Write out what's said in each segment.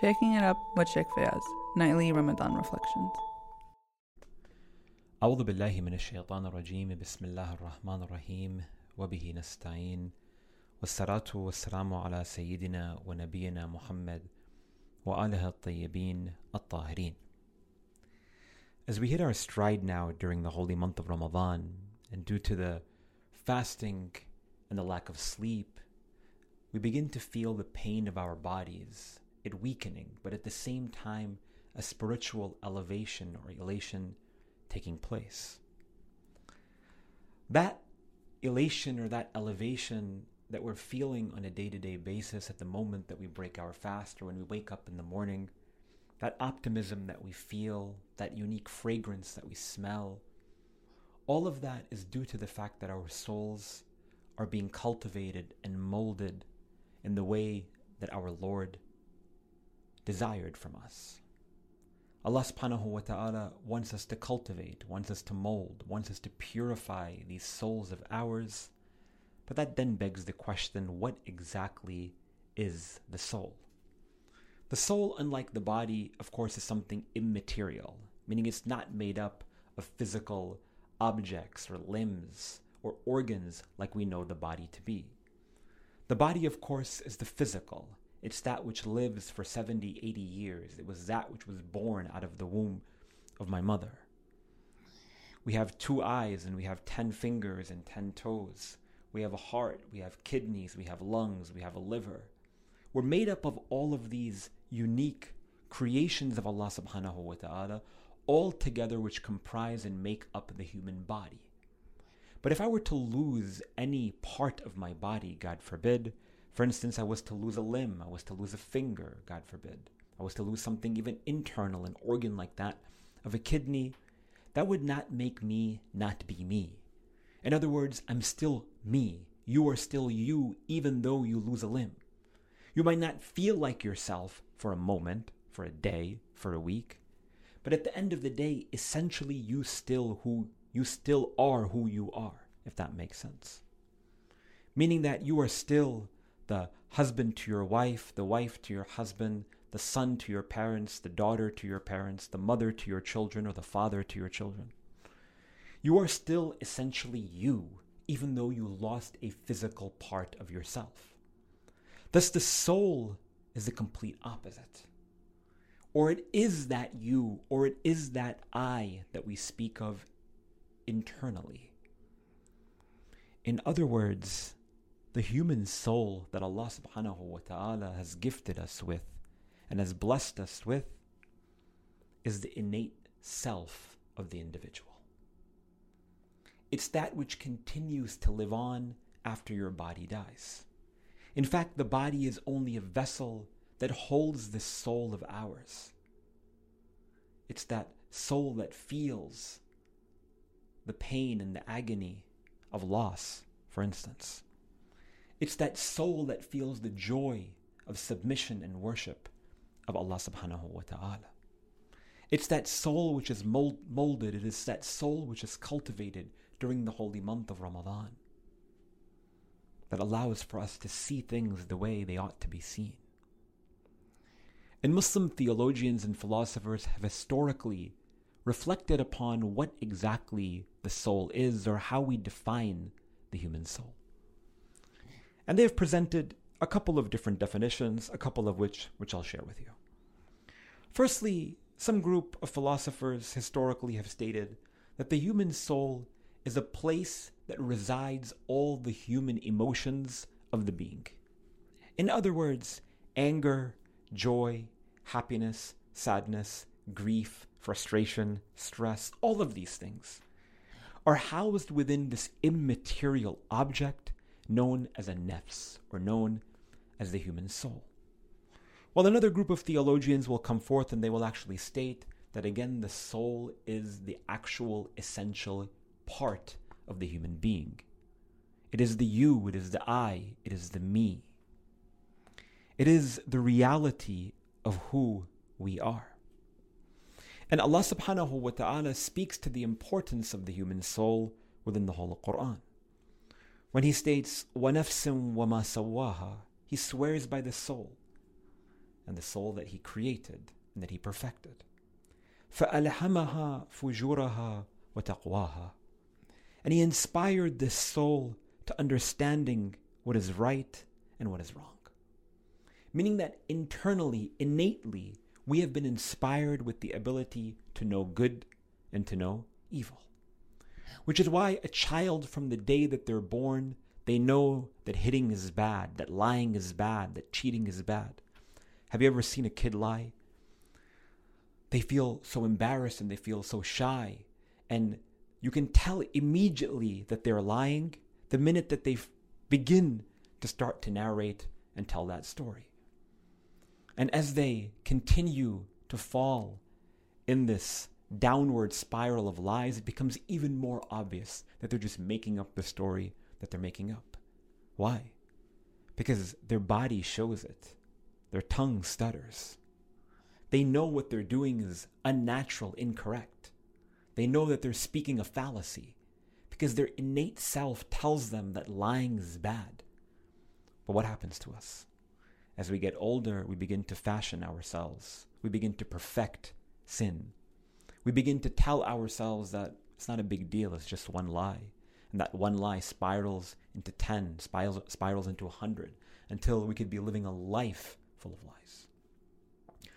Shaking It Up with Sheikh Fayaz, Nightly Ramadan Reflections. أعوذ بالله من الشيطان الرجيم بسم الله الرحمن الرحيم وبه نستعين والصلاة والسلام على سيدنا ونبينا محمد وآله الطيبين الطاهرين As we hit our stride now during the holy month of Ramadan, and due to the fasting and the lack of sleep, we begin to feel the pain of our bodies it weakening, but at the same time, a spiritual elevation or elation taking place. That elation or that elevation that we're feeling on a day to day basis at the moment that we break our fast or when we wake up in the morning, that optimism that we feel, that unique fragrance that we smell, all of that is due to the fact that our souls are being cultivated and molded in the way that our Lord desired from us. Allah subhanahu wa ta'ala wants us to cultivate, wants us to mold, wants us to purify these souls of ours. But that then begs the question what exactly is the soul? The soul, unlike the body, of course, is something immaterial, meaning it's not made up of physical objects or limbs or organs like we know the body to be. The body, of course, is the physical, it's that which lives for 70, 80 years. It was that which was born out of the womb of my mother. We have two eyes and we have 10 fingers and 10 toes. We have a heart, we have kidneys, we have lungs, we have a liver. We're made up of all of these unique creations of Allah subhanahu wa ta'ala, all together which comprise and make up the human body. But if I were to lose any part of my body, God forbid, for instance, I was to lose a limb, I was to lose a finger, God forbid. I was to lose something even internal, an organ like that of a kidney. That would not make me not be me. In other words, I'm still me. You are still you, even though you lose a limb. You might not feel like yourself for a moment, for a day, for a week, but at the end of the day, essentially you still who you still are who you are, if that makes sense. Meaning that you are still the husband to your wife, the wife to your husband, the son to your parents, the daughter to your parents, the mother to your children, or the father to your children. You are still essentially you, even though you lost a physical part of yourself. Thus, the soul is the complete opposite. Or it is that you, or it is that I that we speak of internally. In other words, the human soul that Allah subhanahu wa ta'ala has gifted us with and has blessed us with is the innate self of the individual. It's that which continues to live on after your body dies. In fact, the body is only a vessel that holds this soul of ours. It's that soul that feels the pain and the agony of loss, for instance. It's that soul that feels the joy of submission and worship of Allah subhanahu wa ta'ala. It's that soul which is mold, molded, it is that soul which is cultivated during the holy month of Ramadan that allows for us to see things the way they ought to be seen. And Muslim theologians and philosophers have historically reflected upon what exactly the soul is or how we define the human soul. And they have presented a couple of different definitions, a couple of which which I'll share with you. Firstly, some group of philosophers historically have stated that the human soul is a place that resides all the human emotions of the being. In other words, anger, joy, happiness, sadness, grief, frustration, stress, all of these things are housed within this immaterial object known as a nefs, or known as the human soul. While another group of theologians will come forth and they will actually state that again the soul is the actual essential part of the human being. It is the you, it is the I, it is the me. It is the reality of who we are. And Allah subhanahu wa ta'ala speaks to the importance of the human soul within the whole Quran. When he states, وَنَفْسٍ وَمَا سَوَّاهَا He swears by the soul and the soul that He created and that He perfected. فألهمها فجورها وتقواها. And He inspired this soul to understanding what is right and what is wrong. Meaning that internally, innately, we have been inspired with the ability to know good and to know evil. Which is why a child, from the day that they're born, they know that hitting is bad, that lying is bad, that cheating is bad. Have you ever seen a kid lie? They feel so embarrassed and they feel so shy. And you can tell immediately that they're lying the minute that they begin to start to narrate and tell that story. And as they continue to fall in this downward spiral of lies, it becomes even more obvious that they're just making up the story that they're making up. Why? Because their body shows it, their tongue stutters. They know what they're doing is unnatural, incorrect. They know that they're speaking a fallacy because their innate self tells them that lying is bad. But what happens to us? As we get older, we begin to fashion ourselves. We begin to perfect sin. We begin to tell ourselves that it's not a big deal, it's just one lie. And that one lie spirals into 10, spirals, spirals into 100, until we could be living a life full of lies.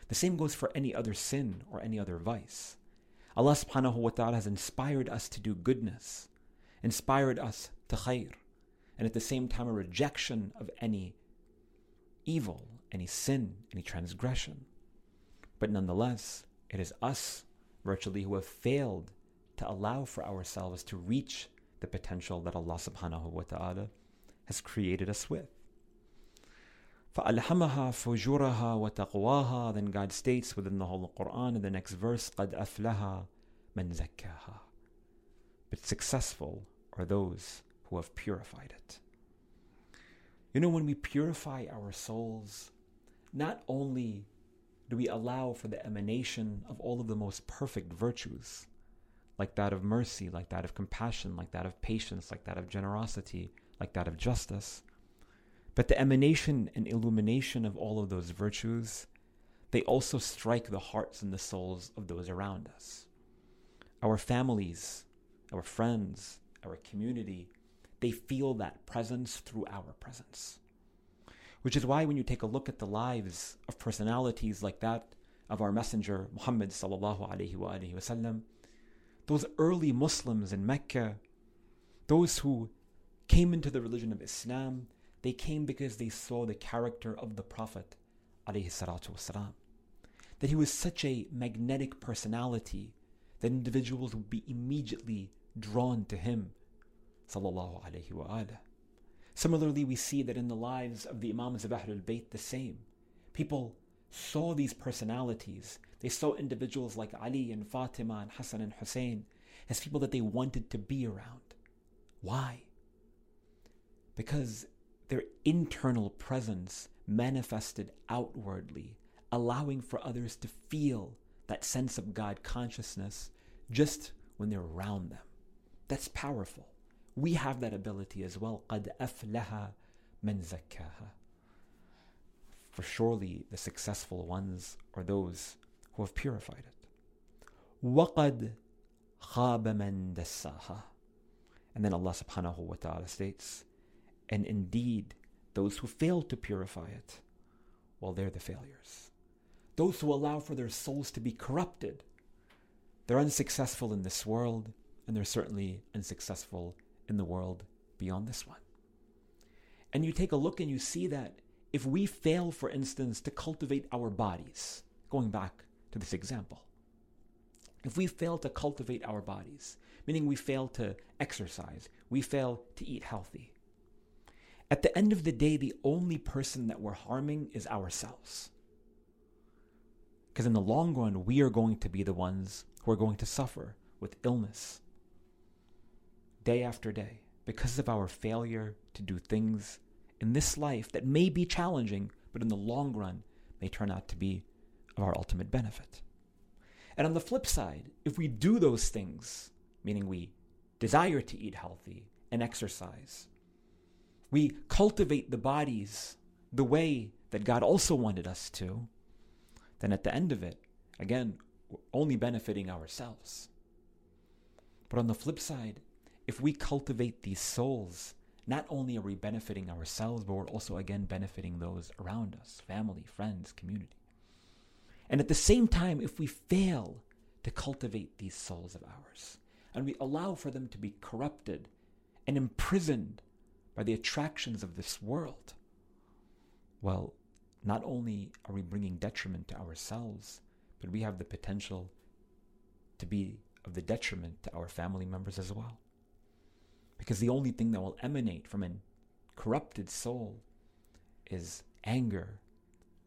The same goes for any other sin or any other vice. Allah subhanahu wa ta'ala has inspired us to do goodness, inspired us to khair, and at the same time a rejection of any evil, any sin, any transgression. But nonetheless, it is us virtually who have failed to allow for ourselves to reach the potential that Allah subhanahu wa ta'ala has created us with. فَأَلْحَمَهَا فُجُورَهَا وَتَقْوَاهَا Then God states within the whole Quran in the next verse, قَدْ أَفْلَهَا مَنْ But successful are those who have purified it. You know, when we purify our souls, not only do we allow for the emanation of all of the most perfect virtues, like that of mercy, like that of compassion, like that of patience, like that of generosity, like that of justice, but the emanation and illumination of all of those virtues, they also strike the hearts and the souls of those around us. Our families, our friends, our community, they feel that presence through our presence. Which is why when you take a look at the lives of personalities like that of our messenger Muhammad sallallahu alaihi wasallam, those early Muslims in Mecca, those who came into the religion of Islam, they came because they saw the character of the Prophet alayhi salatu wasalam. That he was such a magnetic personality that individuals would be immediately drawn to him sallallahu alaihi wa Similarly, we see that in the lives of the Imams of Ahlul Bayt the same. People saw these personalities. They saw individuals like Ali and Fatima and Hassan and Hussein as people that they wanted to be around. Why? Because their internal presence manifested outwardly, allowing for others to feel that sense of God consciousness just when they're around them. That's powerful we have that ability as well. قَدْ أَفْلَهَ مَنْ زَكَّاهَا For surely the successful ones are those who have purified it. وَقَدْ خَابَ مَنْ دَسَّاهَا And then Allah subhanahu wa ta'ala states, and indeed those who fail to purify it, well, they're the failures. Those who allow for their souls to be corrupted, they're unsuccessful in this world, and they're certainly unsuccessful in the world beyond this one. And you take a look and you see that if we fail, for instance, to cultivate our bodies, going back to this example, if we fail to cultivate our bodies, meaning we fail to exercise, we fail to eat healthy, at the end of the day, the only person that we're harming is ourselves. Because in the long run, we are going to be the ones who are going to suffer with illness, day after day because of our failure to do things in this life that may be challenging, but in the long run may turn out to be of our ultimate benefit. And on the flip side, if we do those things, meaning we desire to eat healthy and exercise, we cultivate the bodies the way that God also wanted us to, then at the end of it, again, we're only benefiting ourselves. But on the flip side, if we cultivate these souls, not only are we benefiting ourselves, but we're also again benefiting those around us family, friends, community. And at the same time, if we fail to cultivate these souls of ours, and we allow for them to be corrupted and imprisoned by the attractions of this world, well, not only are we bringing detriment to ourselves, but we have the potential to be of the detriment to our family members as well. Because the only thing that will emanate from a corrupted soul is anger,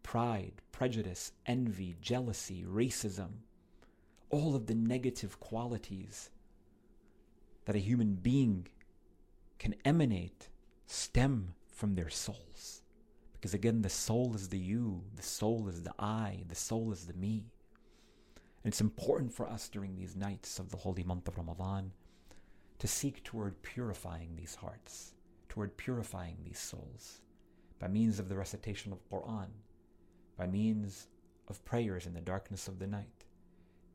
pride, prejudice, envy, jealousy, racism, all of the negative qualities that a human being can emanate stem from their souls. Because again, the soul is the you, the soul is the I, the soul is the me. And it's important for us during these nights of the holy month of Ramadan to seek toward purifying these hearts, toward purifying these souls by means of the recitation of Quran, by means of prayers in the darkness of the night,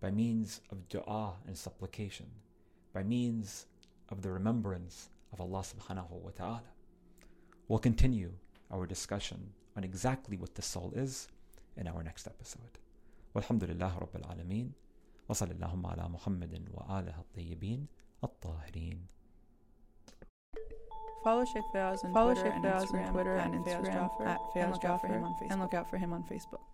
by means of dua and supplication, by means of the remembrance of Allah subhanahu wa ta'ala. We'll continue our discussion on exactly what the soul is in our next episode. Walhamdulillah Rabbil Alameen. وصلى اللهم على محمد وآله الطيبين الطاهرين Follow Sheikh Fayaz on Follow Twitter, Sheikh and Fayaz on Instagram, Twitter at and Fayaz Instagram Jaffer, at and Fayaz look out for him Jaffer, on Facebook. and look out for him on Facebook.